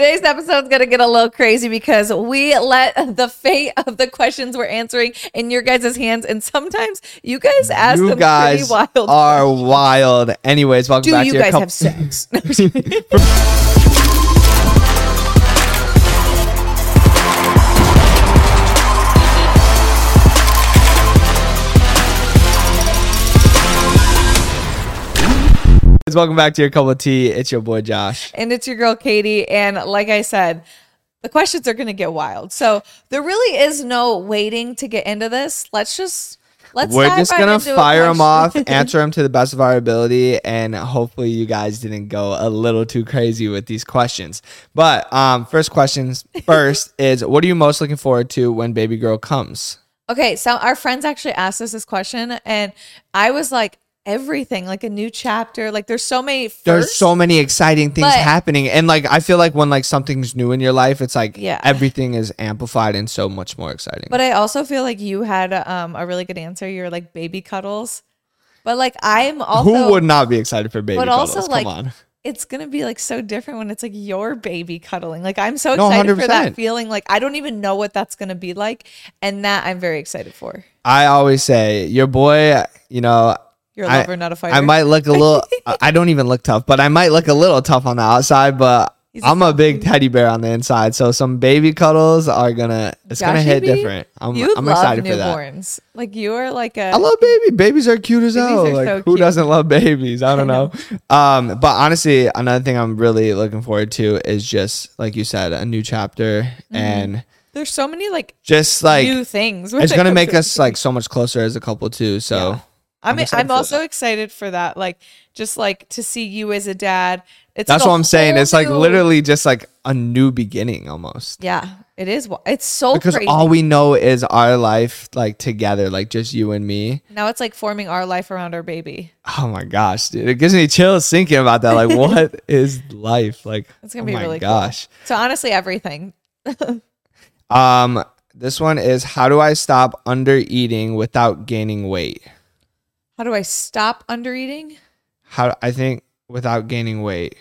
Today's episode is going to get a little crazy because we let the fate of the questions we're answering in your guys' hands. And sometimes you guys ask you some guys pretty wild are wild. Anyways, welcome Do back you to your guys couple- have sex? No, I'm just kidding. Welcome back to your Couple Tea. It's your boy Josh. and it's your girl Katie. And like I said, the questions are going to get wild. So there really is no waiting to get into this. Let's just let's. We're just gonna fire them off, answer them to the best of our ability, and hopefully you guys didn't go a little too crazy with these questions. But um, first questions first is what are you most looking forward to when baby girl comes? Okay, so our friends actually asked us this question, and I was like, everything, like a new chapter. Like there's so many. Firsts. There's so many exciting things But- happening, and like I feel like when like something's new in your life, it's like Yeah. everything is amplified and so much more exciting. But I also feel like you had um, a really good answer. You're like baby cuddles, but like I'm also. Who would not be excited for baby But cuddles? also, like, Come on. it's gonna be like so different when it's like your baby cuddling. Like I'm so No, excited for that feeling. Like I don't even know what that's gonna be like, and that I'm very excited for. I always say your boy, you know, You're a I- lover, not a fighter. I might look a little. I- I don't even look tough, but I might look a little tough on the outside. But He's I'm a big teddy bear on the inside, so some baby cuddles are gonna. It's gonna hit different. I'm, you I'm love excited for that. newborns. Like you are like a. I love baby. Babies are cute as hell. Like so who doesn't love babies? I don't I know. Um, but honestly, another thing I'm really looking forward to is just like you said, a new chapter Mm-hmm. and There's so many like, just like new things. it's gonna make us like so much closer as a couple too. So. Yeah. I'm I'm I'm, also excited for that. Like just like to see you as a dad. It's That's like what I'm saying. It's like new- literally just like a new beginning almost. Yeah, it is. It's so Because crazy. all we know is our life like together, like just you and me. now it's like forming our life around our baby. Oh my gosh, dude. It gives me chills thinking about that. Like, what is life? Like, It's gonna oh be my really gosh. cool. So honestly, everything. Um, this one is how do I stop under eating without gaining weight? How do I stop under eating? How I think without gaining weight.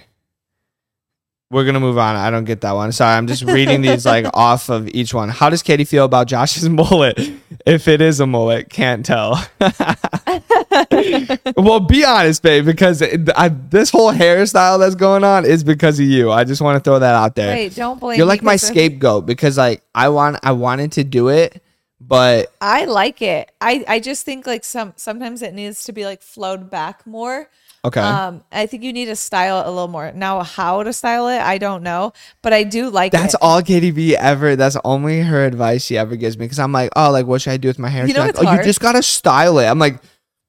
We're gonna move on. I don't get that one. Sorry, I'm just reading these like off of each one. How does Katie feel about Josh's mullet? If it is a mullet, can't tell. well, be honest, babe, because I, this whole hairstyle that's going on is because of you. I just want to throw that out there. Wait, don't blame. You're like my scapegoat because like I want I wanted to do it, but I like it. I I just think like some sometimes it needs to be like flowed back more. okay. Um, I think you need to style it a little more. Now, how to style it, I don't know, but I do like That's it. all Katie B ever. That's only her advice she ever gives me because I'm like, oh, like what should I do with my hair? You know like, oh, you just gotta style it. I'm like,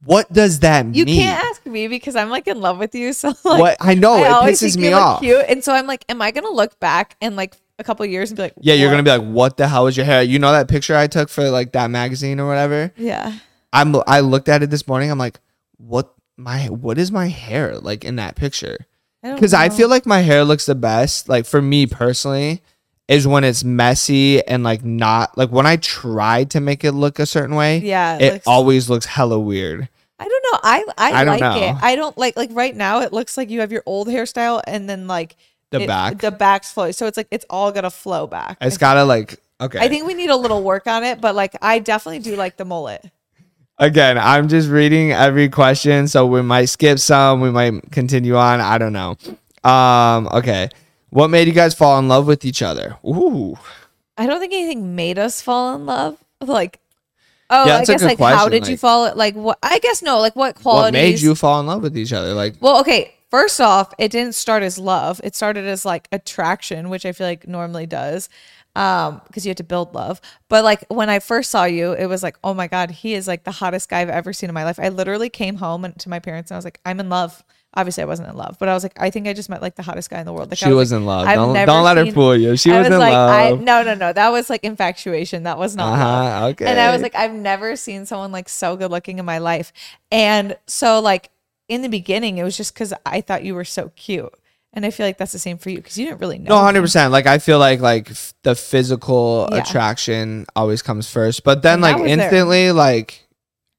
what does that You mean? You can't ask me because I'm like in love with you. So like, what I know I it pisses me off. Cute, and so I'm like, am I gonna look back and like a couple of years and be like, Yeah, you're gonna be like, what the hell is your hair? You know that picture I took for like that magazine or whatever. yeah. I'm I looked at it this morning. I'm like, what my what is my hair like in that picture? Because I know. feel like my hair looks the best. Like for me personally, is when it's messy and like not like when I try to make it look a certain way. yeah, it looks- always looks hella weird. I don't know. I I, I like it. know. I don't like like right now. It looks like you have your old hairstyle and then like The it- back, the back's flow. So it's like it's all gonna flow back. it's gotta like okay. I think we need a little work on it, but like I definitely do like the mullet. Again, I'm just reading every question, so we might skip some, we might continue on. I don't know. Um, okay. What made you guys fall in love with each other? Ooh. I don't think anything made us fall in love. Like, oh, Yeah, I guess like how question, did you like- fall? Like what? I guess no. Like what qualities? What made you fall in love with each other? Like Well, okay. First off, it didn't start as love. It started as like attraction, which I feel like normally does. Um, because you have to build love. But like when I first saw you, it was like, oh my God, he is like the hottest guy I've ever seen in my life. I literally came home and to my parents and I was like, I'm in love. Obviously, I wasn't in love, but I was like, I think I just met like the hottest guy in the world. Like, I she was like, in love. I've Don't don't let her fool you. She I was, in like, I love. no, no, no. That was like infatuation. That was not love. uh-huh. Okay. And I was like, I've never seen someone like so good looking in my life. And so like in the beginning, it was just because I thought you were so cute. And I feel like that's the same for you because you didn't really know. No, hundred percent. Like I feel like like f- the physical Yeah. attraction always comes first, but then And that like was there. instantly, like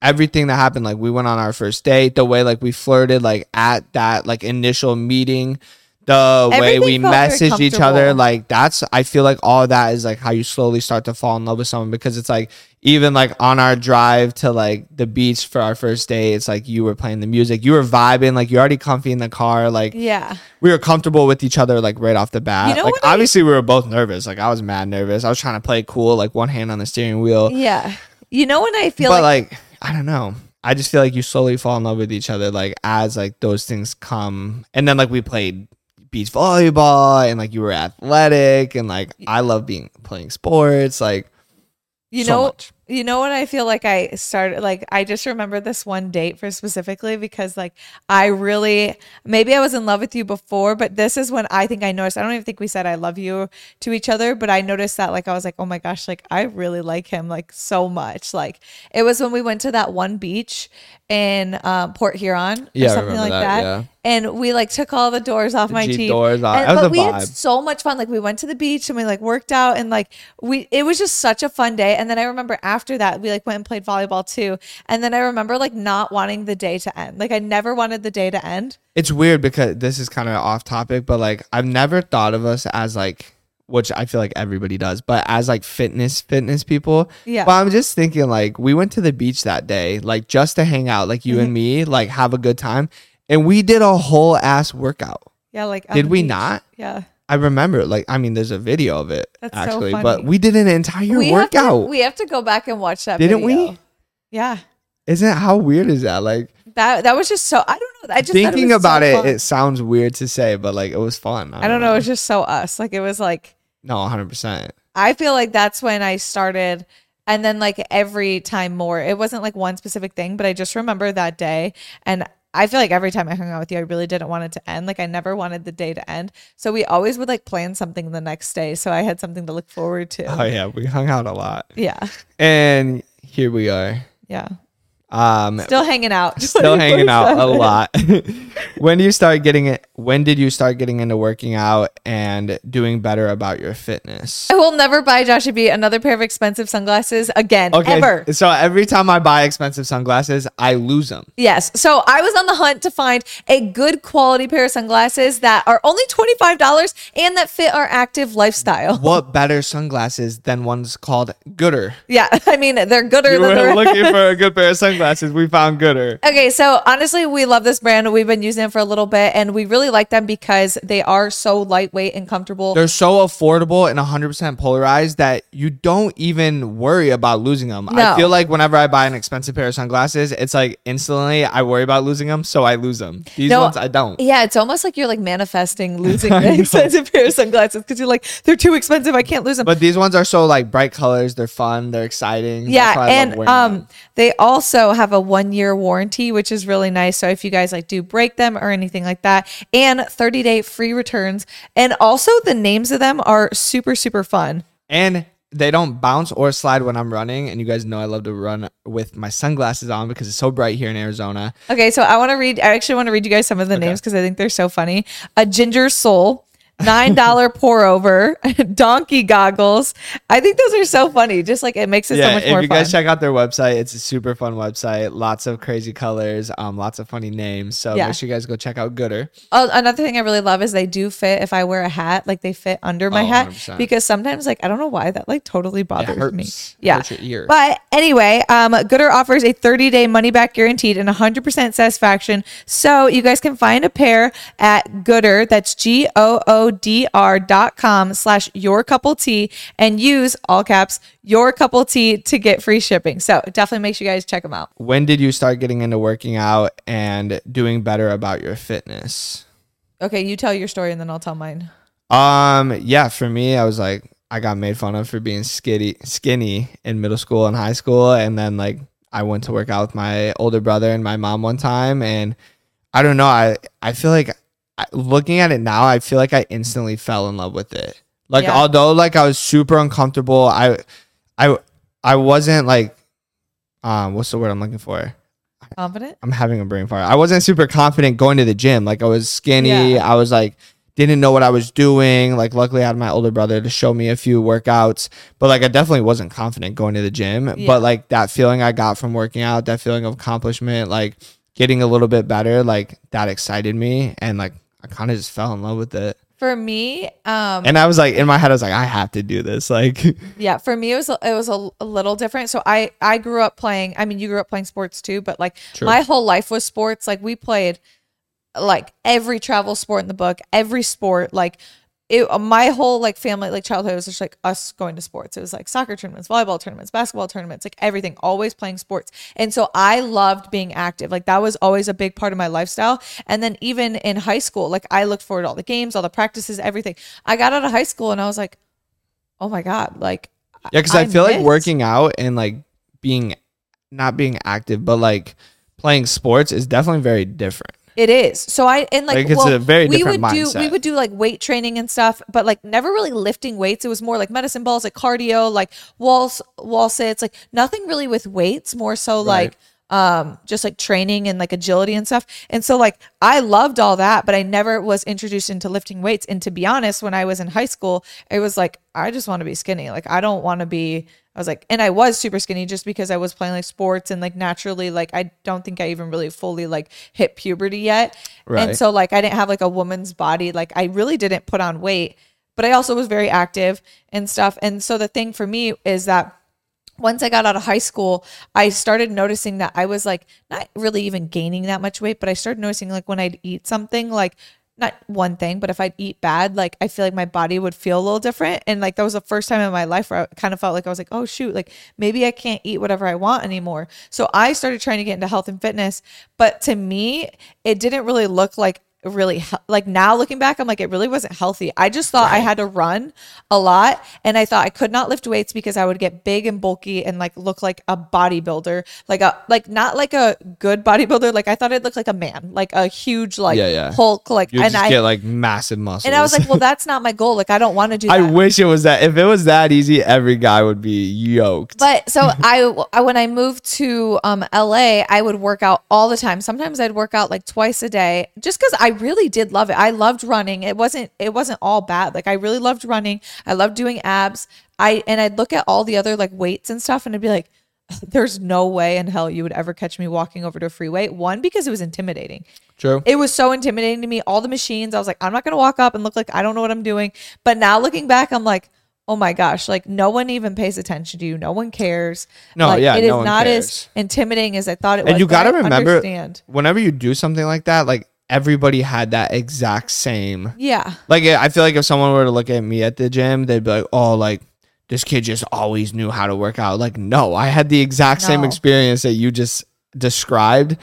everything that happened, like we went on our first date, the way like we flirted, like at that like initial meeting, the way we felt very message each other comfortable. like that's i feel like all that is like how you slowly start to fall in love with someone because it's like even like on our drive to like the beach for our first day it's like you were playing the music you were vibing like you're already comfy in the car like Yeah. we were comfortable with each other like right off the bat You know like what I- obviously we were both nervous like i was mad nervous i was trying to play cool like one hand on the steering wheel Yeah. You know when I feel but like, like, I don't know. I just feel like you slowly fall in love with each other, like as like those things come, and then like we played beach volleyball, and like you were athletic, and like I love being playing sports, like you so know much. you know when I feel like I started like I just remember this one date for specifically because like I really maybe I was in love with you before, but this is when I think I noticed. I don't even think we said I love you to each other, but I noticed that like I was like, oh my gosh, like I really like him like so much. Like it was when we went to that one beach in um, Port Huron or Yeah, something like that, that. yeah. And we like took all the doors off my Jeep Jeep. doors off. And- That was but a we had vibe. so much fun. Like we went to the beach and we like worked out and like we it was just such a fun day. And then I remember after that we like went and played volleyball too. And then I remember like not wanting the day to end. Like I never wanted the day to end. it's weird because this is kind of off topic, but like I've never thought of us as like which I feel like everybody does, but as like fitness fitness people. Yeah. But I'm just thinking like we went to the beach that day, like just to hang out, like you Mm-hmm. and me, like have a good time. And we did a whole ass workout. Yeah, like Did we beach. not? Yeah. I remember, like, I mean, there's a video of it That's so actually, funny. but we did an entire We have, to, workout. we have to go back and watch that. Didn't video. we? Yeah. Isn't how weird is that? Like That that was just so I don't know. I just thought thinking was so about it, fun. it sounds weird to say, but like it was fun. I don't know. It was just so us. Like it was like no, 100. percent I feel like that's when I started. And then like every time more, it wasn't like one specific thing, but I just remember that day. And I feel like every time I hung out with you, I really didn't want it to end. Like I never wanted the day to end. So we always would like plan something the next day. So I had something to look forward to. Oh yeah, we hung out a lot, Yeah. and here we are. Yeah. Um, Still hanging out. still hanging out a lot. when do you start getting it? When did you start getting into working out and doing better about your fitness? I will never buy Joshua B another pair of expensive sunglasses again. okay, Ever. So every time I buy expensive sunglasses, I lose them. Yes. So I was on the hunt to find a good quality pair of sunglasses that are only $25 and that fit our active lifestyle. What better sunglasses than ones called Goodr? Yeah. I mean, they're gooder You than were looking for a good pair of sunglasses. We found Goodr. Okay, so honestly, we love this brand. We've been using them for a little bit, and we really like them because they are so lightweight and comfortable. They're so affordable and 100% polarized that you don't even worry about losing them. I feel like whenever I buy an expensive pair of sunglasses, it's like instantly I worry about losing them, so I lose them. These No, ones I don't. yeah, it's almost like you're like manifesting losing the expensive pair of sunglasses because you're like they're too expensive. I can't lose them. But these ones are so like bright colors. They're fun. They're exciting. Yeah why I love and um them. they also have a one year warranty which is really nice. So if you guys like do break them or anything like that and 30 day free returns. And also the names of them are super super fun. And they don't bounce or slide when I'm running. And you guys know I love to run with my sunglasses on because it's so bright here in Arizona. okay so i want to read i actually want to read you guys some of the names because i think they're so funny. A ginger soul nine dollar pour over donkey goggles i think those are so funny just like it makes it so yeah, much if more you fun guys check out their website, it's a super fun website. Lots of crazy colors, um, lots of funny names. So Yeah. make sure you guys go check out Goodr. Oh, another thing I really love is they do fit if I wear a hat, like they fit under my Oh, hat 100%. because sometimes like I don't know why that like totally bothers me. Yeah. hurts your ear. But anyway, um, Goodr offers a 30 day money back guaranteed and 100% satisfaction. So you guys can find a pair at Goodr, that's G O O D R dot com slash your couple tea and use all caps your couple tea to get free shipping. So definitely make sure you guys check them out. when did you start getting into working out and doing better about your fitness? Okay, you tell your story and then I'll tell mine. Um, yeah, for me, I was like, I got made fun of for being skinny, skinny in middle school and high school, and then like I went to work out with my older brother and my mom one time, and I don't know, I I feel like looking at it now, I feel like I instantly fell in love with it. Like Yeah. although like I was super uncomfortable, I I I wasn't like um what's the word I'm looking for? Confident? I'm having a brain fart. I wasn't super confident going to the gym. Like I was skinny. Yeah. I was like didn't know what I was doing. Like luckily I had my older brother to show me a few workouts. But like I definitely wasn't confident going to the gym. Yeah. But like that feeling I got from working out, that feeling of accomplishment, like getting a little bit better, like that excited me and like I kind of just fell in love with it. For me, um, And I was like, in my head, I was like, I have to do this. Like, yeah, for me it was it was a, a little different. So I I grew up playing. I mean, you grew up playing sports too, but like True. my whole life was sports. Like we played like every travel sport in the book, every sport. Like it, uh, my whole like family, like childhood was just like us going to sports. It was like soccer tournaments, volleyball tournaments, basketball tournaments, like everything. Always playing sports, and so I loved being active. Like that was always a big part of my lifestyle. And then even in high school, like I looked forward to all the games, all the practices, everything. I got out of high school and I was like, oh my god, like yeah, because I, feel like working out and like being not being active, but like playing sports is definitely very different. It is. So I and like, Like, it's well, a very we would do we would do like weight training and stuff, but like never really lifting weights. It was more like medicine balls, like cardio, like walls, wall sits, like nothing really with weights. More so like um just like training and like agility and stuff. And so like I loved all that, but I never was introduced into lifting weights. And to be honest, when I was in high school, it was like I just want to be skinny. Like I don't want to be I was like, and I was super skinny just because I was playing like sports and like naturally, like I don't think I even really fully like hit puberty yet. Right. And so like I didn't have like a woman's body. Like I really didn't put on weight, but I also was very active and stuff. And so the thing for me is that once I got out of high school, I started noticing that I was like not really even gaining that much weight, but I started noticing like when I'd eat something, like not one thing, but if I'd eat bad, like I feel like my body would feel a little different. And like that was the first time in my life where I kind of felt like I was like, oh shoot, like maybe I can't eat whatever I want anymore. So I started trying to get into health and fitness. But to me, it didn't really look like really like now looking back i'm like it really wasn't healthy i just thought i had to run a lot and i thought i could not lift weights because i would get big and bulky and like look like a bodybuilder like a like not like a good bodybuilder like i thought it looked like a man like a huge like Yeah, yeah. hulk like You and just i get like massive muscles. and i was like well that's not my goal like i don't want to do I wish it was that. If it was that easy, every guy would be yoked. But so I, I when I moved to um LA, I would work out all the time. Sometimes I'd work out like twice a day just cuz I really did love it. I loved running. It wasn't it wasn't all bad. Like I really loved running. I loved doing abs. I and I'd look at all the other like weights and stuff and I'd be like there's no way in hell you would ever catch me walking over to a free weight. One because it was intimidating. True. It was so intimidating to me. All the machines, I was like, I'm not gonna walk up and look like I don't know what I'm doing. But now looking back, I'm like, oh my gosh, like no one even pays attention to you. No one cares. No, like, yeah, it is no not cares. as intimidating as I thought it was. and you got to remember, understand. whenever you do something like that, like everybody had that exact same. Yeah, Like I feel like if someone were to look at me at the gym, they'd be like, "Oh, like this kid just always knew how to work out." Like, no, I had the exact same experience that you just described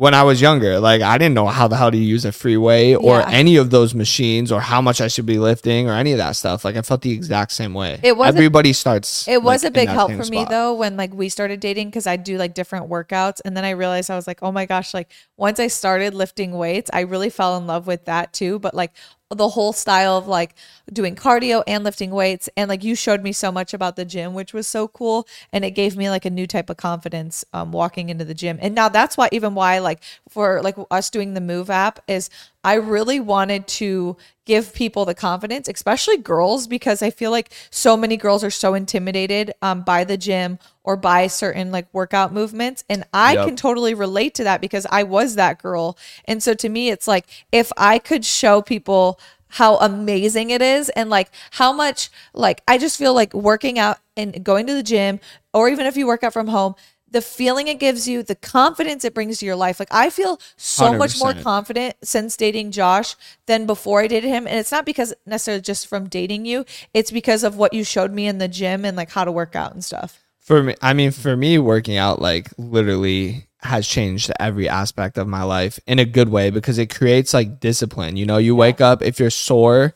when I was younger. Like, I didn't know how the hell to use a free weight or Yeah. any of those machines or how much I should be lifting or any of that stuff. Like, I felt the exact same way. It wasn't- everybody starts. it was like, a big help for me though when like we started dating because I do like different workouts, and then I realized I was like, oh my gosh, like once I started lifting weights, I really fell in love with that too. But like the whole style of like doing cardio and lifting weights. And like you showed me so much about the gym which was so cool. And it gave me like a new type of confidence um, walking into the gym. And now that's why even why like for like us doing the move app is i really wanted to give people the confidence especially girls because i feel like so many girls are so intimidated um, by the gym or by certain like workout movements and i Yep. can totally relate to that because I was that girl. And so to me, it's like if I could show people how amazing it is and like how much, like, I just feel like working out and going to the gym, or even if you work out from home, the feeling it gives you, the confidence it brings to your life. Like, I feel so much more confident since dating Josh than before I dated him. And it's not because necessarily just from dating you, it's because of what you showed me in the gym and like how to work out and stuff. For me, I mean, for me, working out like literally has changed every aspect of my life in a good way because it creates like discipline. You know, you wake up if you're sore,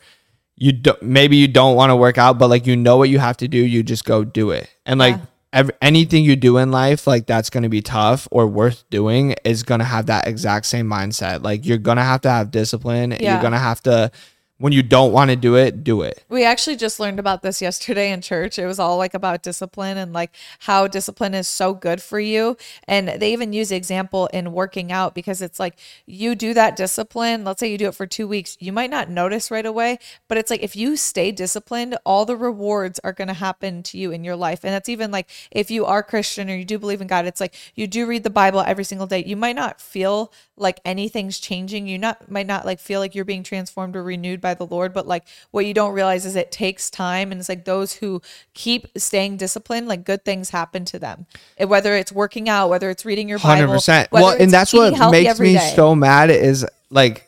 you don't maybe you don't want to work out, but like you know what you have to do, you just go do it. And like Yeah. Ev- anything you do in life, like that's gonna be tough or worth doing, is gonna have that exact same mindset. Like you're gonna have to have discipline. Yeah. You're gonna have to when you don't want to do it, do it. We actually just learned about this yesterday in church. It was all like about discipline and like how discipline is so good for you. And they even use the example in working out because it's like you do that discipline. Let's say you do it for two weeks. You might not notice right away, but it's like if you stay disciplined, all the rewards are going to happen to you in your life. And that's even like if you are Christian or you do believe in God, it's like you do read the Bible every single day. You might not feel like anything's changing. You not might not like feel like you're being transformed or renewed by the Lord, but like what you don't realize is it takes time and it's like those who keep staying disciplined, like good things happen to them. And whether it's working out, whether it's reading your Bible, Hundred percent. Well, and that's what makes me day. so mad is like,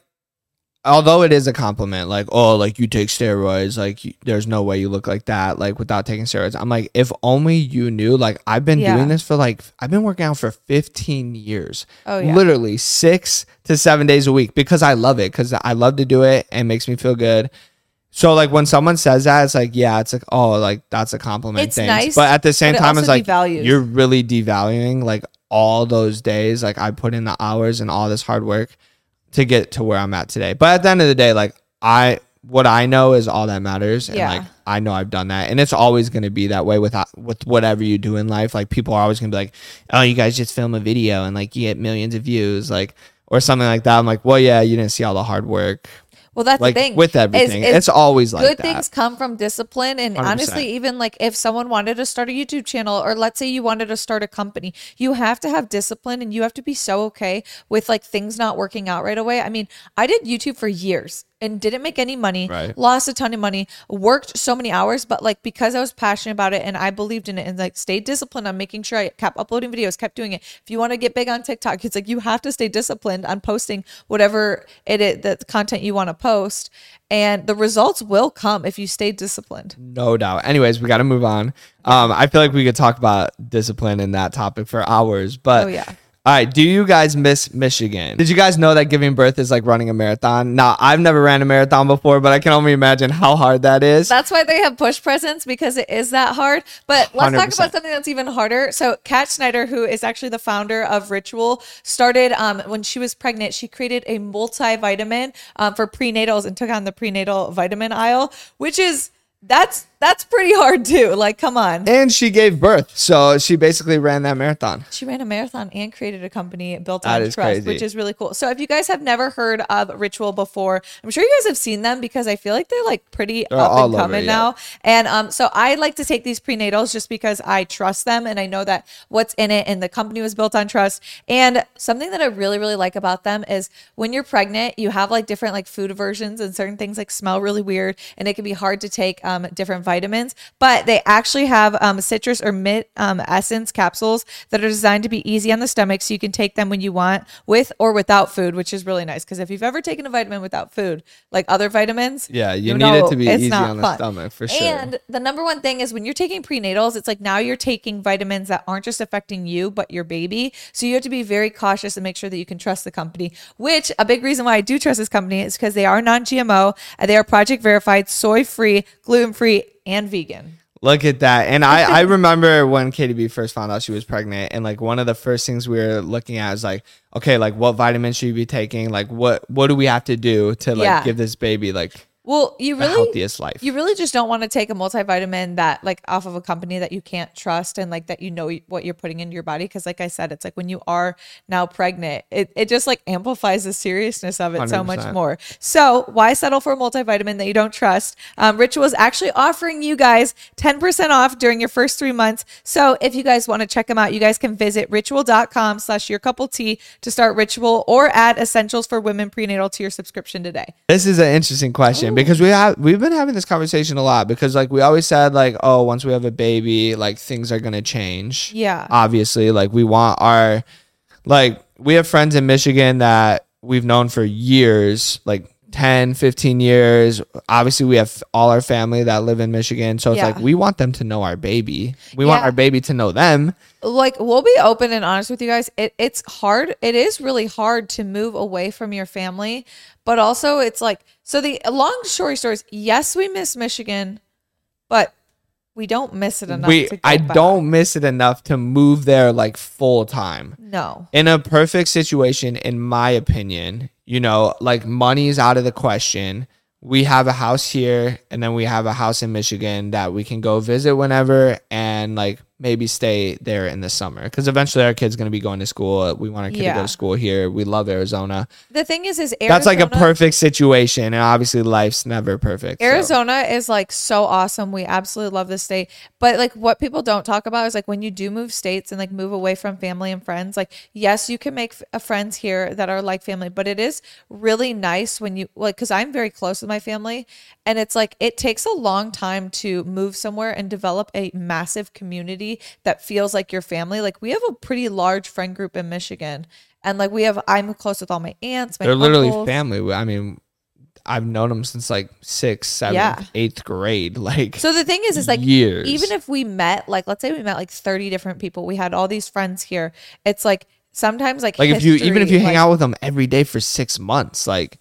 although it is a compliment, like, oh, like you take steroids, like you, there's no way you look like that, like without taking steroids. I'm like, if only you knew. Like, I've been Yeah. doing this for like, I've been working out for 15 years. Oh, yeah. literally six to seven days a week because I love it because I love to do it and it makes me feel good. So like when someone says that, it's like yeah, it's like oh like that's a compliment. It's thanks. nice, but at the same it time, it's like devalues. you're really devaluing like all those days. Like I put in the hours and all this hard work to get to where I'm at today. But at the end of the day, like I what I know is all that matters, and Yeah. like I know I've done that, and it's always going to be that way with uh, with whatever you do in life. Like people are always going to be like, oh, you guys just film a video and like you get millions of views, like or something like that. I'm like, well, yeah, you didn't see all the hard work. Well, that's Like the thing. with is- everything, is it's always like good that. things come from discipline and 100%. honestly even like if someone wanted to start a youtube channel or let's say you wanted to start a company you have to have discipline and you have to be so okay with like things not working out right away i mean i did youtube for years and didn't make any money Right. lost a ton of money worked so many hours but like because i was passionate about it and i believed in it and like stayed disciplined on making sure i kept uploading videos kept doing it if you want to get big on tiktok it's like you have to stay disciplined on posting whatever it is the content you want to post and the results will come if you stay disciplined No doubt. Anyways, we got to move on. Um, I feel like we could talk about discipline in that topic for hours, but Oh, yeah. All right. Do you guys miss Michigan? Did you guys know that giving birth is like running a marathon? Now, I've never ran a marathon before, but I can only imagine how hard that is. That's why they have push presents because it is that hard. But let's talk 100%. about something that's even harder. So, Kat Schneider, who is actually the founder of Ritual, started um, when she was pregnant. She created a multivitamin um, for prenatals and took on the prenatal vitamin aisle, which is that's that's pretty hard too. Like, come on. and she gave birth. So she basically ran that marathon. She ran a marathon and created a company built on trust, crazy. which is really cool. So if you guys have never heard of Ritual before, I'm sure you guys have seen them because I feel like they're like pretty They're up and coming yeah. now. And um, so I like to take these prenatals just because I trust them and I know that what's in it and the company was built on trust. And something that I really, really like about them is when you're pregnant, you have like different like food aversions and certain things like smell really weird and it can be hard to take um, different vitamins. But they actually have um, citrus or mint um, essence capsules that are designed to be easy on the stomach so you can take them when you want with or without food, which is really nice. Because if you've ever taken a vitamin without food, like other vitamins, Yeah, you, you need it to be easy on the fun. stomach for sure. And the number one thing is when you're taking prenatals, it's like now you're taking vitamins that aren't just affecting you, but your baby. So you have to be very cautious and make sure that you can trust the company, which a big reason why I do trust this company is because they are non GMO, they are project verified, soy free, gluten free, and vegan. Look at that. And I, I remember when KDB first found out she was pregnant and like one of the first things we were looking at is like, okay, like what vitamins should you be taking? Like what what do we have to do to like Yeah. give this baby like Well, you the really healthiest life? You really just don't want to take a multivitamin that like off of a company that you can't trust and like that you know what you're putting into your body because like I said it's like when you are now pregnant it, it just like amplifies the seriousness of it so much more. So why settle for a multivitamin that you don't trust? Um, Ritual is actually offering you guys 10% off during your first three months. So if you guys want to check them out, you guys can visit ritual.com slash your couple tea to start Ritual or add essentials for women prenatal to your subscription today. This is an interesting question because we have we've been having this conversation a lot because like we always said like oh once we have a baby like things are gonna change. Yeah. Obviously, like we want our like we have friends in Michigan that we've known for years, like 10, 15 years. Obviously, we have all our family that live in Michigan. So it's Yeah. like we want them to know our baby. We want our baby to know them. like we'll be open and honest with you guys it, it's hard it is really hard to move away from your family but also it's like so the long story short is yes we miss michigan but we don't miss it enough We to I back. don't miss it enough to move there like full time. no in a perfect situation, in my opinion, you know, like money's out of the question. we have a house here and then we have a house in Michigan that we can go visit whenever and like maybe stay there in the summer because eventually our kid's going to be going to school. We want our kid to go to school here. We love Arizona. The thing is, is Arizona, That's like a perfect situation. And obviously, life's never perfect. so. Arizona is like so awesome. We absolutely love this state. But like what people don't talk about is like when you do move states and like move away from family and friends, like yes, you can make f- uh, friends here that are like family, but it is really nice when you like cuz I'm very close with my family and it's like it takes a long time to move somewhere and develop a massive community that feels like your family. Like we have a pretty large friend group in Michigan. And like we have I'm close with all my aunts, my They're literally family. I mean, I've known them since like sixth, seventh, Yeah. eighth grade. Like, So the thing is, is like years. even if we met, like let's say we met like thirty different people, we had all these friends here. It's like sometimes like like if you even if history, you hang out with them every day for six months, like,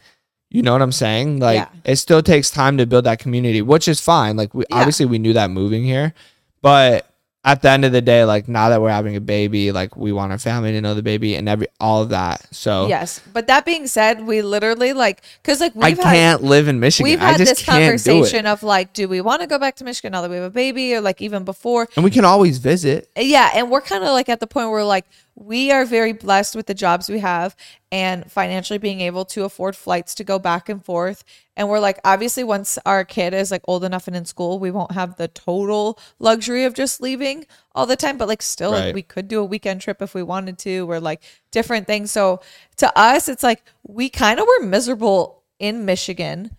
you know what I'm saying? Like, Yeah. it still takes time to build that community, which is fine. Like, we Yeah. obviously we knew that moving here, but at the end of the day, like now that we're having a baby, like we want our family to know the baby and every all of that. So yes. But that being said, we literally like because like I we've had can't live in Michigan. we've I had this conversation of like, do we want to go back to Michigan now that we have a baby, or like even before? And we can always visit. yeah and we're kind of like at the point where like we are very blessed with the jobs we have and financially being able to afford flights to go back and forth. And we're like obviously once our kid is like old enough and in school we won't have the total luxury of just leaving all the time. But like still like, we could do a weekend trip if we wanted to. Or like different things. So to us it's like we kind of were miserable in michigan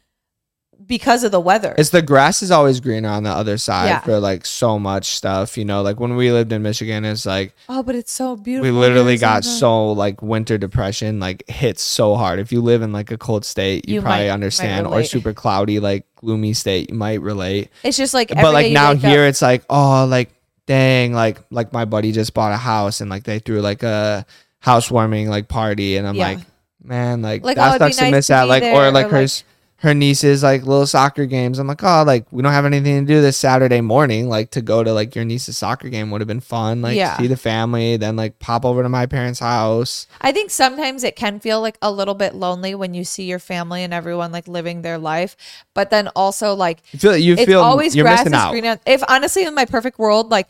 because of the weather It's the grass is always greener on the other side Yeah. for like so much stuff. You know, like when we lived in Michigan, it's like oh but it's so beautiful we literally got so like winter depression like hits so hard. If you live in like a cold state, you, You probably might- might understand, or super cloudy, like gloomy state, you might relate. it's just like but like now wake up- here, it's like oh, like dang, like like my buddy just bought a house and like they threw like a housewarming like party, and I'm Yeah. like, man, like, Like, oh, that be sucks to nice miss to out. Like or or, like her like- her niece's like little soccer games. I'm like, oh, like we don't have anything to do this Saturday morning. Like to go to like your niece's soccer game would have been fun. Like Yeah. see the family, then like pop over to my parents' house. I think sometimes it can feel like a little bit lonely when you see your family and everyone like living their life, but then also like You feel you it's feel always you're grass missing is out. greener. If honestly, in my perfect world, like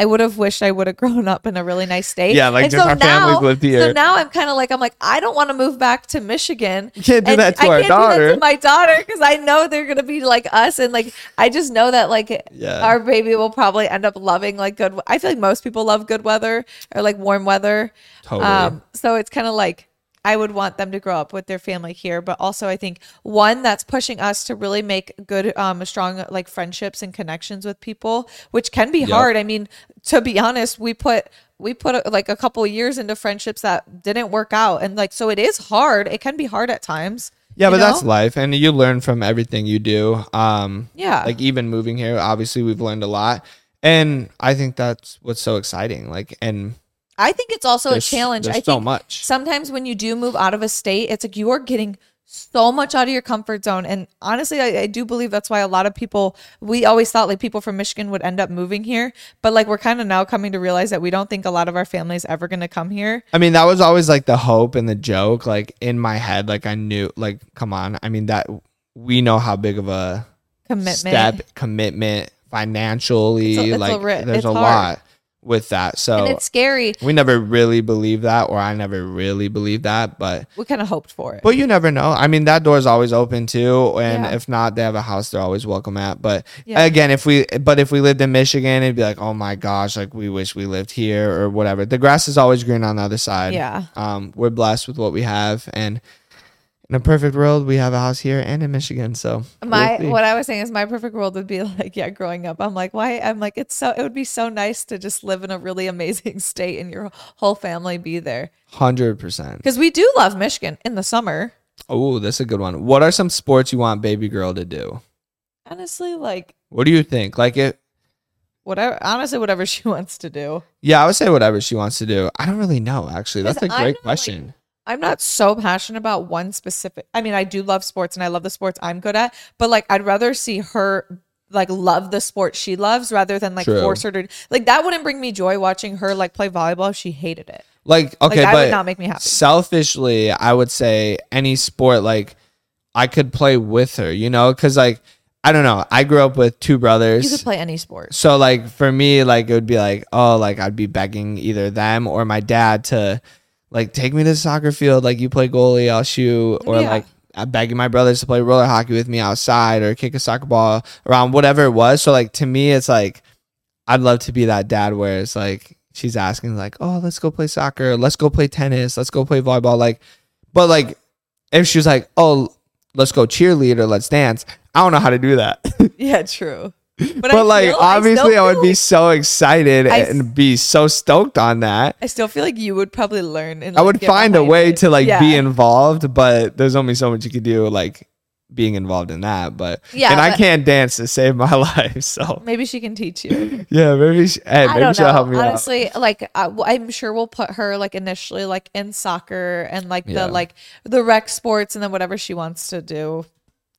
I would have wished I would have grown up in a really nice state. Yeah, like And just our families lived So here. now I'm kind of like I'm like I don't want to move back to Michigan. You can't do that to I our can't do that daughter. to my daughter because I know they're gonna be like us, and like I just know that like Yeah. our baby will probably end up loving like good. I feel like most people love good weather or like warm weather. Totally. Um, so it's kind of like I would want them to grow up with their family here, but also I think one that's pushing us to really make good, um, strong like friendships and connections with people, which can be hard. I mean, to be honest, we put we put uh, like a couple of years into friendships that didn't work out, and like so it is hard. It can be hard at times. Yeah, but that's life, and you learn from everything you do. Um, Yeah. like even moving here, obviously we've learned a lot, and I think that's what's so exciting. Like, and I think it's also a challenge. There's I so think much. sometimes when you do move out of a state, it's like you are getting so much out of your comfort zone. And honestly, I, I do believe that's why a lot of people, we always thought like people from Michigan would end up moving here. But like we're kind of now coming to realize that we don't think a lot of our family is ever going to come here. I mean, that was always like the hope and the joke. Like in my head, like I knew, like, come on. I mean, that we know how big of a Commitment. step, commitment, financially. It's a- it's a like, ri- there's a hard. lot with that. So And it's scary. we never really believed that, or I never really believed that, but. We kind of hoped for it. But you never know. I mean, that door is always open too, and Yeah. if not, they have a house they're always welcome at. But Yeah. again, if we but if we lived in Michigan, it'd be like, oh my gosh, like we wish we lived here or whatever. The grass is always green on the other side. Yeah. Um, we're blessed with what we have, and in a perfect world, we have a house here and in Michigan. So my we'll what I was saying is my perfect world would be like yeah growing up I'm like why I'm like it's so it would be so nice to just live in a really amazing state and your whole family be there hundred percent. because we do love Michigan in the summer Oh, that's a good one. What are some sports you want baby girl to do? honestly like What do you think? Like it. whatever honestly whatever she wants to do Yeah, I would say whatever she wants to do. I don't really know. Actually, that's a great like, question. I'm not so passionate about one specific i mean i do love sports and i love the sports i'm good at but like i'd rather see her like love the sport she loves rather than like True. force her to like that wouldn't bring me joy watching her like play volleyball if she hated it like okay, like that would not make me happy selfishly, I would say any sport like I could play with her, you know, because like I don't know, I grew up with two brothers. You could play any sport. So like for me, like it would be like, oh, like I'd be begging either them or my dad to like take me to the soccer field. Like you play goalie, I'll shoot, or Yeah. like I'm begging my brothers to play roller hockey with me outside or kick a soccer ball around, whatever it was. So like to me, it's like I'd love to be that dad where it's like she's asking like, oh, let's go play soccer, let's go play tennis, let's go play volleyball. Like, but like if she was like, oh, let's go cheerleader, let's dance. I don't know how to do that. Yeah, true. But, But, I like feel- obviously still I, would feel be so excited I and be so stoked on that. I still feel like you would probably learn. And I would find a way it. to like Yeah. be involved, but there's only so much you could do like being involved in that. But Yeah, and I can't dance to save my life. So Maybe she can teach you. yeah, maybe she, hey, I maybe she'll know. help me out. Honestly, like I, I'm sure we'll put her like initially like in soccer and like Yeah. the like the rec sports and then whatever she wants to do,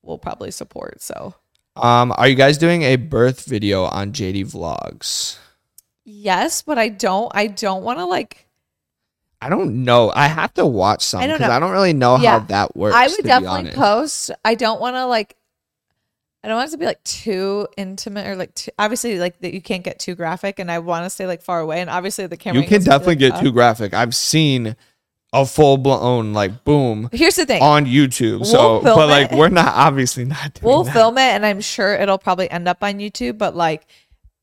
we'll probably support. So Um, are you guys doing a birth video on JD Vlogs? yes, but I don't. I don't want to like. I don't know. I have to watch some I don't because know. I don't really know Yeah. how that works. I to would be definitely honest. post. I don't want to like. I don't want it to be like too intimate or like too, obviously like that you can't get too graphic and I want to stay like far away and obviously the camera You can definitely get like, too graphic. I've seen a full blown like boom Here's the thing. on YouTube. So, We'll film but like it. we're not obviously not doing we'll that. film it and i'm sure it'll probably end up on youtube but like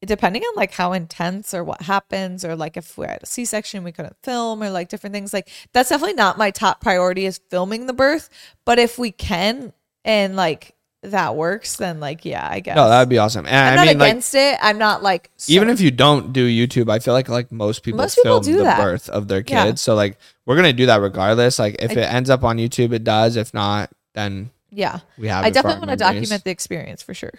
depending on like how intense or what happens or like if we're at a c-section we couldn't film or like different things like that's definitely not my top priority is filming the birth but if we can and like that works then like yeah i guess No, that would be awesome. And i'm I not mean, like, against it i'm not like so- even if you don't do YouTube, I feel like like most people Most people film do the that. birth of their Yeah. kids. So like we're gonna do that regardless. Like if I- it ends up on YouTube, it does. If not, then yeah we have. i definitely want to document the experience for sure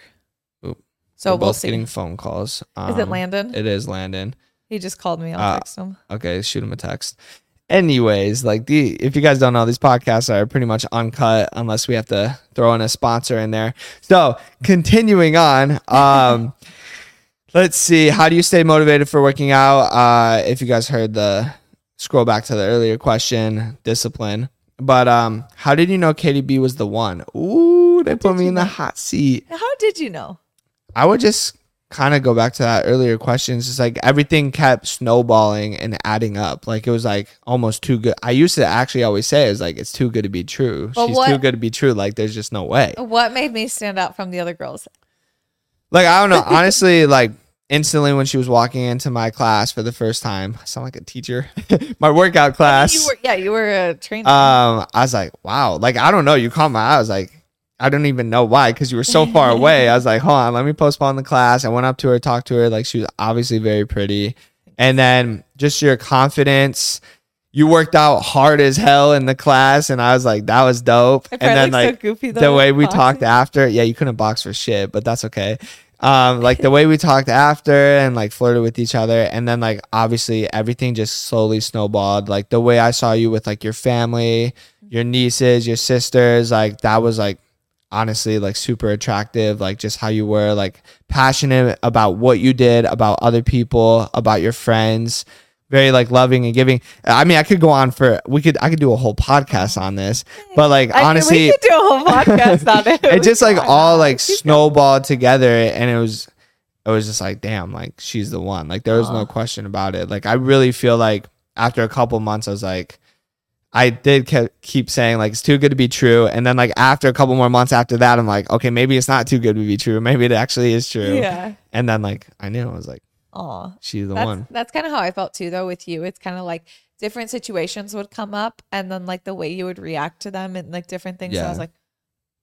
Oop. so We're we'll both see getting phone calls. is it Um, landon It is Landon. he just called me i'll uh, text him Okay, shoot him a text. Anyways, like the if you guys don't know, these podcasts are pretty much uncut unless we have to throw in a sponsor in there. So continuing on, um, let's see. How do you stay motivated for working out? Uh, if you guys heard the scroll back to the earlier question, discipline. But um, how did you know Katie B was the one? Ooh, they put me in the hot seat. how did you know I would just kind of go back to that earlier question. It's just like everything kept snowballing and adding up. Like it was like almost too good. I used to actually always say it's like it's too good to be true. But She's what- too good to be true. Like there's just no way. what made me stand out from the other girls Like I don't know. Honestly, like instantly when she was walking into my class for the first time, I sound like a teacher. my workout class. you were yeah you were a trainer Um, I was like, wow. Like, I don't know. You caught my eye. I was like, I don't even know why because you were so far away. I was like, hold on, let me postpone the class. I went up to her, talked to her. Like, she was obviously very pretty. And then just your confidence. You worked out hard as hell in the class, and I was like, that was dope. And then look so like goofy, the way we boxing. talked after, yeah, you couldn't box for shit, but that's okay. Um, like the way we talked after and like flirted with each other, and then like obviously everything just slowly snowballed. Like the way I saw you with like your family, your nieces, your sisters, like that was like honestly like super attractive. Like just how you were, like passionate about what you did, about other people, about your friends. Very like loving and giving. I mean, I could go on for we could I could do a whole podcast on this, but like I mean, honestly, we could do a whole podcast on it. it just like all like snowballed together and it was it was just like damn like she's the one. Like there was no question about it. Like i really feel like after a couple months i was like i did ke- keep saying like it's too good to be true. And then like after a couple more months after that i'm like okay maybe it's not too good to be true. Maybe it actually is true. Yeah. and then like i knew i was like Aw. she's the That's one that's kind of how I felt too, though. With you, it's kind of like different situations would come up, and then like the way you would react to them, and like different things. And I was like,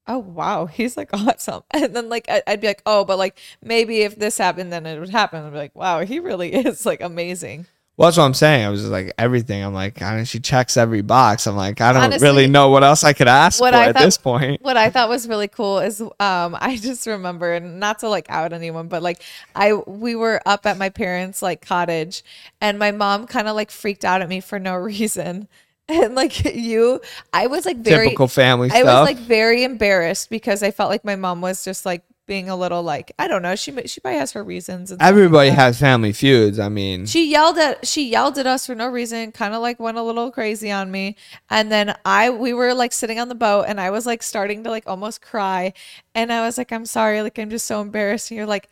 oh wow, he's like awesome. And then like I'd be like, oh, but like maybe if this happened, then it would happen. I'd be like, wow, he really is like amazing. Well that's what i'm saying. I was just like everything. I'm like I she checks every box. I'm like i don't Honestly, really know what else i could ask what for I at thought- this point. what I thought was really cool is um I just remember not to like out anyone but like I we were up at my parents like cottage and my mom kind of like freaked out at me for no reason. And like you I was like very typical family I stuff. was like very embarrassed because I felt like my mom was just like being a little like I don't know. She she probably has her reasons. Like Everybody has family feuds. I mean, She yelled at she yelled at us for no reason, kind of like went a little crazy on me. And then I we were like sitting on the boat and I was like starting to like almost cry. And I was like, I'm sorry, like I'm just so embarrassed. And you're like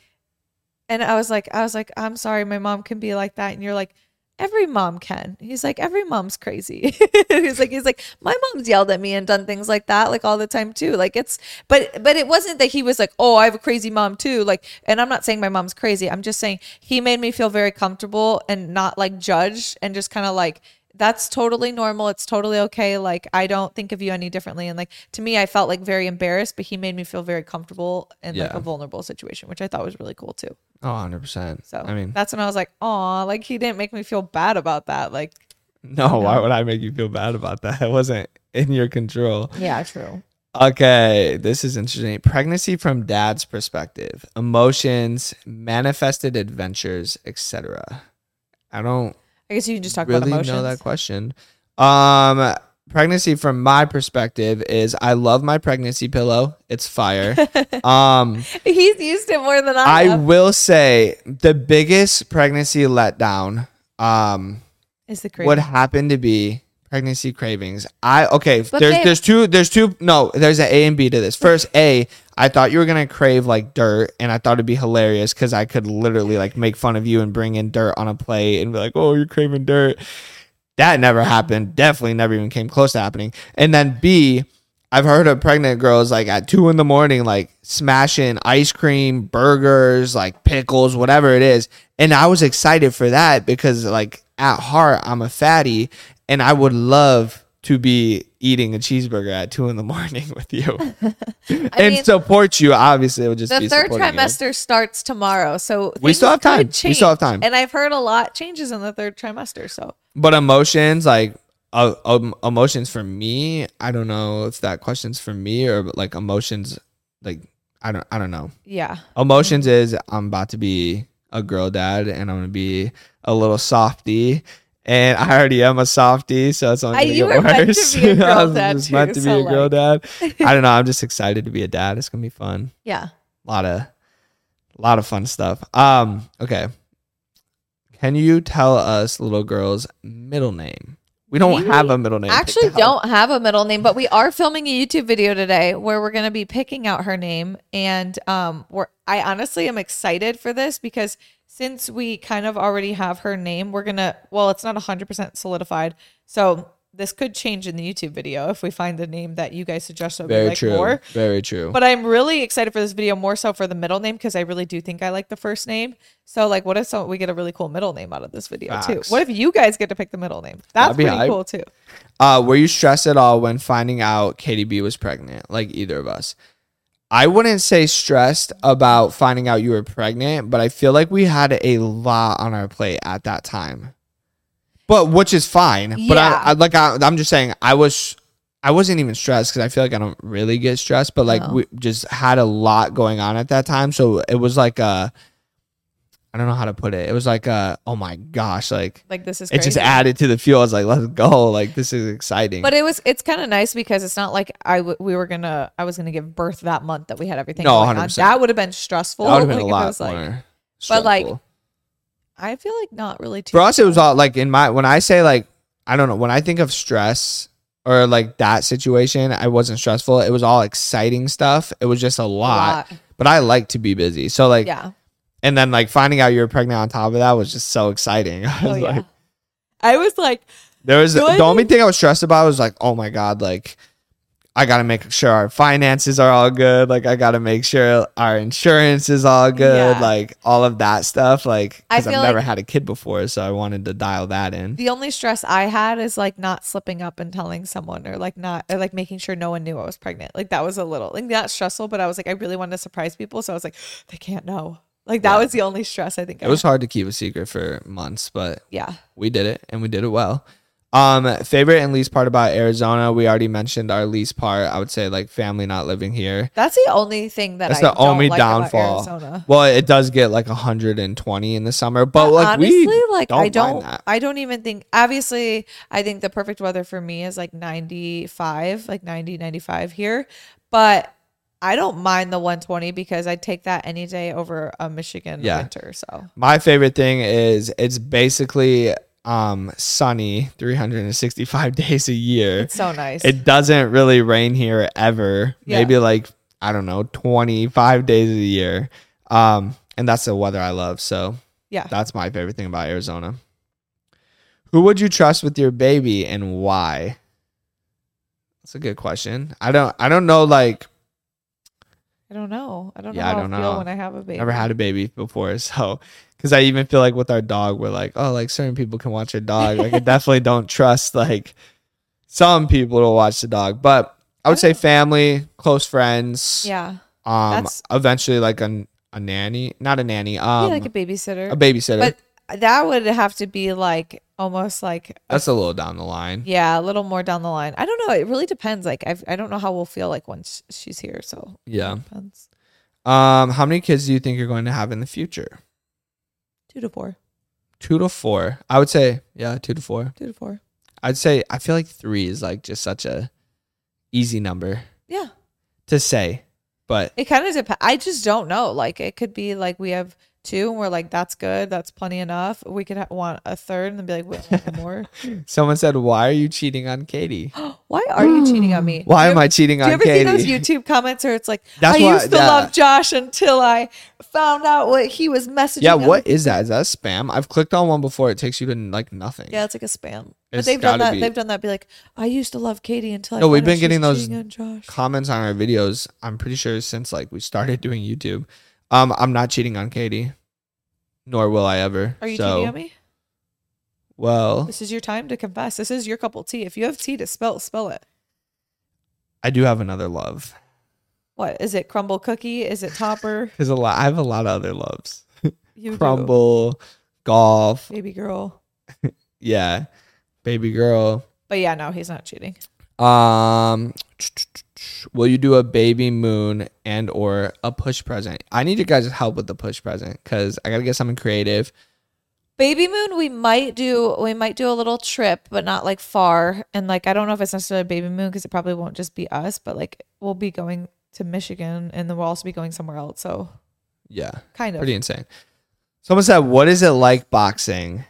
and I was like, I was like, I'm sorry, my mom can be like that. And you're like, every mom can. He's like, every mom's crazy. he's like, he's like, my mom's yelled at me and done things like that, like all the time too. Like it's, but but it wasn't that he was like, oh, I have a crazy mom too. Like, and I'm not saying my mom's crazy. I'm just saying he made me feel very comfortable and not like judged and just kind of like. That's totally normal. It's totally okay. Like, I don't think of you any differently. And like, to me, I felt like very embarrassed, but he made me feel very comfortable in like a vulnerable situation, which I thought was really cool too. Oh, 100%. So I mean, that's when I was like, oh, like he didn't make me feel bad about that. Like, no, why would I make you feel bad about that? It wasn't in your control. yeah, true. Okay, this is interesting. Pregnancy from dad's perspective, emotions, manifested adventures, etc. I don't I guess you just talk about really emotions. know that question. Um, pregnancy from my perspective is I love my pregnancy pillow. It's fire. um, He's used it more than I, I have. will say the biggest pregnancy letdown um Is the crazy. would happen to be pregnancy cravings. I okay, But there's babe- there's two there's two no, there's an A and B to this. First, A, I thought you were gonna crave like dirt, and I thought it'd be hilarious because I could literally like make fun of you and bring in dirt on a plate and be like, "Oh, you're craving dirt." That never happened. Definitely never even came close to happening. And then B, I've heard of pregnant girls like at two in the morning, like smashing ice cream, burgers, like pickles, whatever it is. And I was excited for that because, like, at heart, I'm a fatty and I would love to be eating a cheeseburger at two in the morning with you and mean, support you. Obviously, it would just the third supporting you. trimester starts tomorrow, so We still have time. We still have time. And I've heard a lot changes in the third trimester. So But emotions, like uh, um, emotions for me, I don't know if that question's for me or like emotions, like I don't, I don't know. yeah, Emotions is I'm about to be a girl dad and I'm gonna be a little softy. And I already am a softy, so it's only I- gonna you get were meant to worse. be a girl dad just meant too, to be so, a girl like- dad. I don't know. I'm just excited to be a dad. It's gonna be fun. yeah. A lot of, a lot of fun stuff. Um. Okay. Can you tell us, little girl's middle name? We don't We have a middle name. Actually, don't have a middle name, but we are filming a YouTube video today where we're going to be picking out her name, and um, we're I honestly am excited for this because since we kind of already have her name, we're gonna well, it's not hundred percent solidified, so this could change in the YouTube video if we find the name that you guys suggest would be Very like true. more. Very true. But I'm really excited for this video more so for the middle name because I really do think I like the first name. So like, what if so we get a really cool middle name out of this video Facts. too? What if you guys get to pick the middle name? That's pretty hype. cool too. Uh, were you stressed at all when finding out Katie B was pregnant? Like either of us? I wouldn't say stressed about finding out you were pregnant, but I feel like we had a lot on our plate at that time. But which is fine. But I, I like I, I'm just saying I was I wasn't even stressed because I feel like I don't really get stressed, but like No. we just had a lot going on at that time, so it was like a I don't know how to put it. It was like a oh my gosh, like Like this is it just added to the fuel. I was like, let's go. Like this is exciting. But it was it's kind of nice because it's not like I w- we were gonna I was gonna give birth that month that we had everything. No, going 100%. That would have been stressful. that would have been like, a lot was, like- more. But, like, stressful. I feel like not really too. for us, it was all like in my when I say like I don't know when I think of stress or like that situation, I wasn't stressful. It was all exciting stuff. It was just a a lot. lot. But I like to be busy. So like, Yeah. and then like finding out you were pregnant on top of that was just so exciting. I Oh was yeah. like, I was like, there was the only thing I was stressed about was like, oh my god, like. I gotta make sure our finances are all good. Like I gotta make sure our insurance is all good. Yeah. Like all of that stuff. Like because I've never like- had a kid before, so I wanted to dial that in. the only stress I had is like not slipping up and telling someone or like not or like making sure no one knew I was pregnant. Like that was a little like not stressful, but I was like I really wanted to surprise people, so I was like they can't know. Like that Yeah. was the only stress I think. I It was had. hard to keep a secret for months, but yeah. we did it and we did it well. Um, favorite and least part about Arizona, we already mentioned our least part. I would say like family not living here. That's the only thing that That's I the only don't like about downfall. Arizona. Well, it does get like 120 in the summer, but But like honestly, we like don't I don't. I don't even think. Obviously, I think the perfect weather for me is like 95, like 90, 95 here. But I don't mind the 120 because I'd take that any day over a Michigan Yeah. winter. So My favorite thing is it's basically um sunny 365 days a year. it's so nice. It doesn't really rain here ever. Yeah. Maybe like I don't know, 25 days a year. Um and that's the weather I love. So yeah. that's my favorite thing about Arizona. Who would you trust with your baby and why? That's a good question. I don't I don't know like I don't know. I don't Yeah, know how I, don't feel know. when I have a baby. never had a baby before, so because I even feel like with our dog, we're like, oh, like certain people can watch a dog. Like I definitely don't trust like some people to watch the dog, but I would I say family, close friends, Yeah. um, That's- eventually like a a nanny, not a nanny, yeah, um, like a babysitter. a babysitter. but that would have to be like almost like That's a little down the line. Yeah, a little more down the line. I don't know. It really depends. Like I've, I don't know how we'll feel like once she's here. So Yeah. depends. Um, how many kids do you think you're going to have in the future? Two to four. Two to four. I would say, yeah, two to four. Two to four. I'd say I feel like three is like just such a easy number Yeah. to say, but It kind of depends. I just don't know. Like it could be like we have two and we're like that's good. That's plenty enough. We could ha- want a third and then be like we want more. someone said, "Why are you cheating on Katie? Why are you cheating on me? Why am I cheating Do you on ever Katie?" see those YouTube comments where it's like, That's I used to yeah. love Josh until I found out what he was messaging. yeah, what is that? Is that spam? I've clicked on one before. It takes you to like nothing. Yeah, it's like a spam. But they've done that. be- They've done that. Be like, I used to love Katie until I. No, we've been getting those on Comments on our videos. I'm pretty sure since like we started doing YouTube. Um, I'm not cheating on Katie, nor will I ever. Are you so, cheating on me? Well, This is your time to confess. This is your cup of tea. If you have tea to spill, spill it. I do have another love. What is it? Crumbl cookie? Is it topper? There's a lot. I have a lot of other loves. You do, Crumbl, golf. baby girl. Yeah, baby girl. But yeah, no, he's not cheating. Um, will you do a baby moon and or a push present? I need you guys' help with the push present because I gotta get something creative. Baby moon, we might do. We might do a little trip, but not like far. And like, I don't know if it's necessarily a baby moon because it probably won't just be us. But like, we'll be going to Michigan, and then we'll also be going somewhere else. So Yeah, kind of. pretty insane. Someone said, "What is it like boxing?"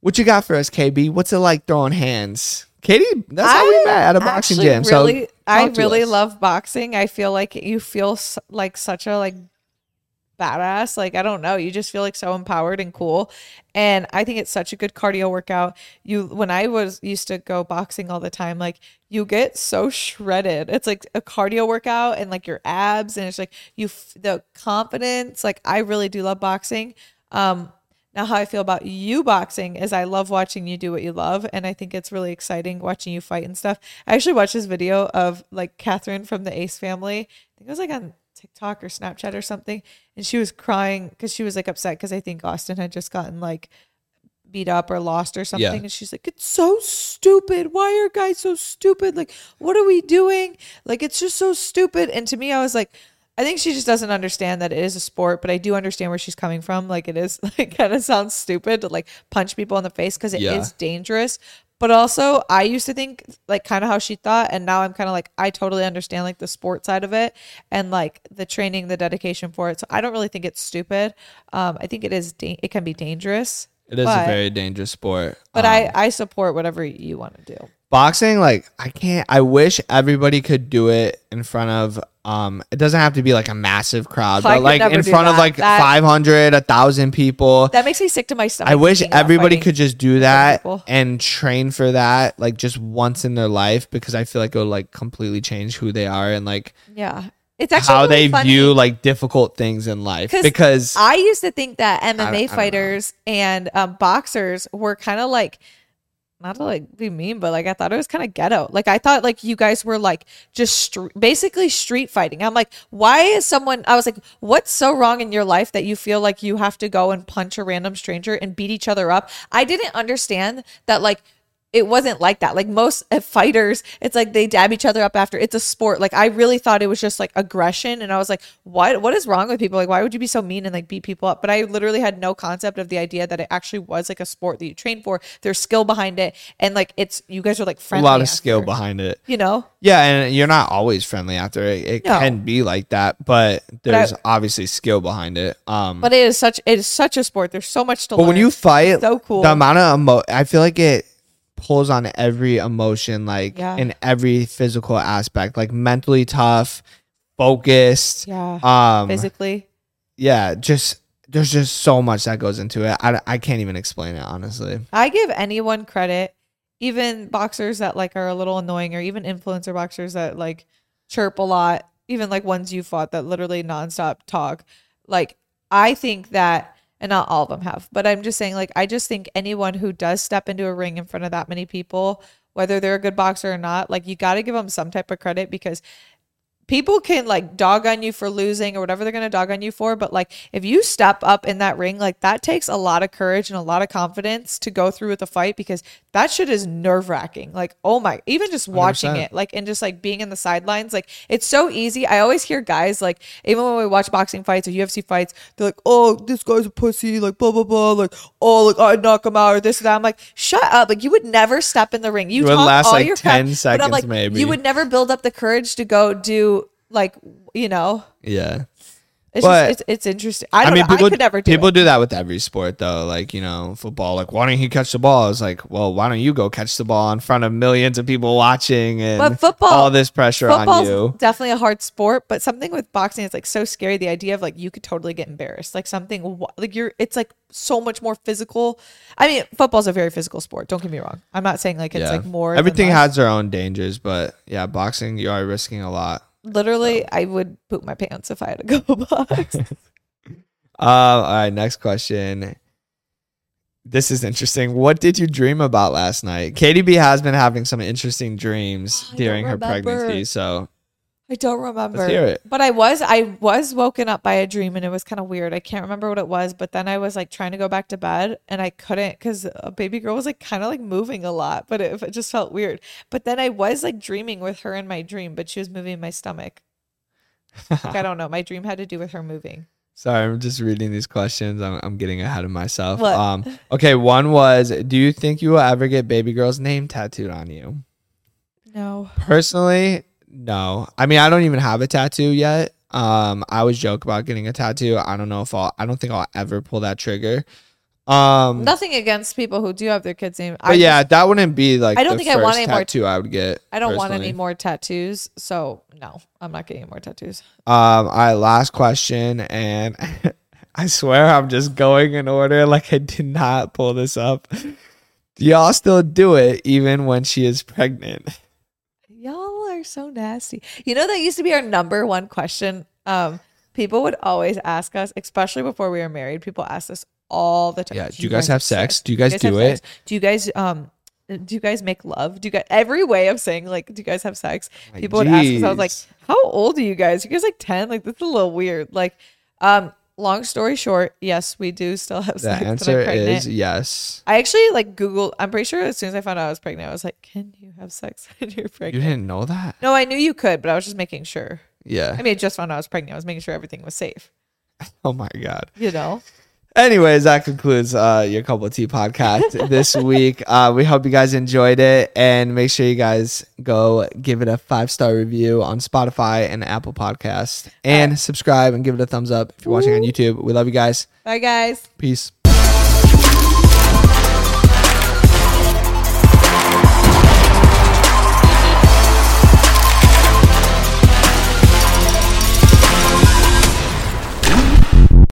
What you got for us, KB? What's it like throwing hands? Katie, that's how we met at a boxing gym. Really, so I really us. love boxing. I feel like you feel s- like such a like badass. Like I don't know, you just feel like so empowered and cool. And I think it's such a good cardio workout. You when I was used to go boxing all the time, like you get so shredded. It's like a cardio workout and like your abs and it's like you f- the confidence. Like I really do love boxing. Um now, how I feel about you boxing is I love watching you do what you love, and I think it's really exciting watching you fight and stuff. I actually watched this video of like Catherine from the Ace family. I think it was like on TikTok or Snapchat or something, and she was crying because she was like upset because I think Austin had just gotten like beat up or lost or something, Yeah. and she's like, "It's so stupid. Why are guys so stupid? Like, what are we doing? Like, it's just so stupid." And to me, I was like. I think she just doesn't understand that it is a sport, but I do understand where she's coming from. Like it is like kind of sounds stupid to like punch people in the face because it is Yeah. dangerous. But also, I used to think like kind of how she thought, and now I'm kind of like I totally understand like the sport side of it and like the training, the dedication for it. So I don't really think it's stupid. Um, I think it is. Da- it can be dangerous, It is but- a very dangerous sport. but Um, I I support whatever you want to do. Boxing like i can't i wish everybody could do it in front of um it doesn't have to be like a massive crowd I but like in front of like That- 500 a thousand people That makes me sick to my stomach. i wish everybody could just do that and train for that like just once in their life because i feel like it would like completely change who they are and like Yeah, it's actually how really they funny. view like difficult things in life because I used to think that MMA don't know. fighters and um, boxers were kind of like, not to like be mean, but like I thought it was kind of ghetto. Like I thought like you guys were like just basically street fighting. I'm like, why is someone? I was like, what's so wrong in your life that you feel like you have to go and punch a random stranger and beat each other up? I didn't understand that like it wasn't like that. Like most fighters, it's like they dab each other up after. It's a sport. Like I really thought it was just like aggression, and I was like, what What is wrong with people? Like why would you be so mean and like beat people up? But I literally had no concept of the idea that it actually was like a sport that you train for. There's skill behind it, and like it's you guys are like A lot of after, skill behind it. You know, Yeah, and you're not always friendly after it. It No. can be like that, but there's I- obviously skill behind it. Um, but it is such it is such a sport. There's so much to learn. but learn. when you fight, it's so cool. the amount of emo, I feel like it pulls on every emotion, like Yeah. in every physical aspect, like mentally tough, focused. yeah, Um, physically. yeah, just there's just so much that goes into it. I, I can't even explain it honestly. I give anyone credit, even boxers that like are a little annoying, or even influencer boxers that like chirp a lot, even like ones you fought that literally nonstop talk. Like I think that, and not all of them have, but I'm just saying, like I just think anyone who does step into a ring in front of that many people, whether they're a good boxer or not, like you got to give them some type of credit because people can like dog on you for losing or whatever they're going to dog on you for but like if you step up in that ring like that takes a lot of courage and a lot of confidence to go through with the fight because that shit is nerve wracking like oh my even just watching 100%. it like and just like being in the sidelines like it's so easy. I always hear guys like even when we watch boxing fights or ufc fights they're like oh this guy's a pussy like blah blah blah like oh like i'd knock him out or this or that. I'm like shut up. Like you would never step in the ring. You It would talk last, all like, your 10 crap, seconds, like, maybe. you would never build up the courage to go do like you know Yeah. it's But- just it's, it's interesting i don't mean, know people i could never do people it. do that with every sport though. Like you know, football. Like why don't he catch the ball? It's like, well, why don't you go catch the ball in front of millions of people watching and But football- all this pressure on you? definitely a hard sport, but something with boxing is like so scary. The idea of like you could totally get embarrassed, like something like you're. It's like so much more physical. I mean, football's a very physical sport. Don't get me wrong. I'm not saying like it's like more. Everything has their own dangers, but yeah, boxing you are risking a lot. Literally, I would poop my pants if I had a go box. Um, all right, next question. This is interesting. What did you dream about last night? KDB has been having some interesting dreams during her remember. pregnancy, so I don't remember. let's hear it. But I was I was woken up by a dream and it was kind of weird. I can't remember what it was, but then I was like trying to go back to bed and I couldn't because a baby girl was like kind of like moving a lot, but it, it just felt weird. But then I was like dreaming with her in my dream, but she was moving my stomach. Like, I don't know. My dream had to do with her moving. Sorry, I'm just reading these questions. I'm, I'm getting ahead of myself. What? Um, okay, one was, do you think you will ever get baby girl's name tattooed on you? No. Personally, no. I mean, I don't even have a tattoo yet. Um, I always joke about getting a tattoo. I don't know if I'll. I don't think I'll ever pull that trigger. Um, Nothing against people who do have their kids' name. but yeah, that wouldn't be like I don't the think I want any more- tattoo I would get. I don't want any more tattoos, so no, I'm not getting more tattoos. Um, all right, last question, and I swear I'm just going in order. Like I did not pull this up. Do y'all still do it even when she is pregnant? So nasty. You know that used to be our number one question. Um, people would always ask us, especially before we were married. People ask us all the time. Yeah. Do you guys have sex? Do you guys do sex? it? Do you guys um? Do you guys make love? Do you guys every way of saying like, do you guys have sex? People would ask us. I was like, how old are you guys? You guys like ten? Like that's a little weird. Like, um, long story short, yes, we do still have the sex. I'm answer is yes. I actually like Googled. I'm pretty sure as soon as I found out I was pregnant, I was like, "Can you have sex when you're pregnant?" You didn't know that? No, I knew you could, but I was just making sure. Yeah. I mean, I just found out I was pregnant. I was making sure everything was safe. Oh my god. You know, Anyways, that concludes uh, your couple of tea podcast this week. Uh, we hope you guys enjoyed it, and make sure you guys go give it a five star review on Spotify and Apple Podcast, and subscribe and give it a thumbs up if you're watching on YouTube. We love you guys. bye guys. Peace.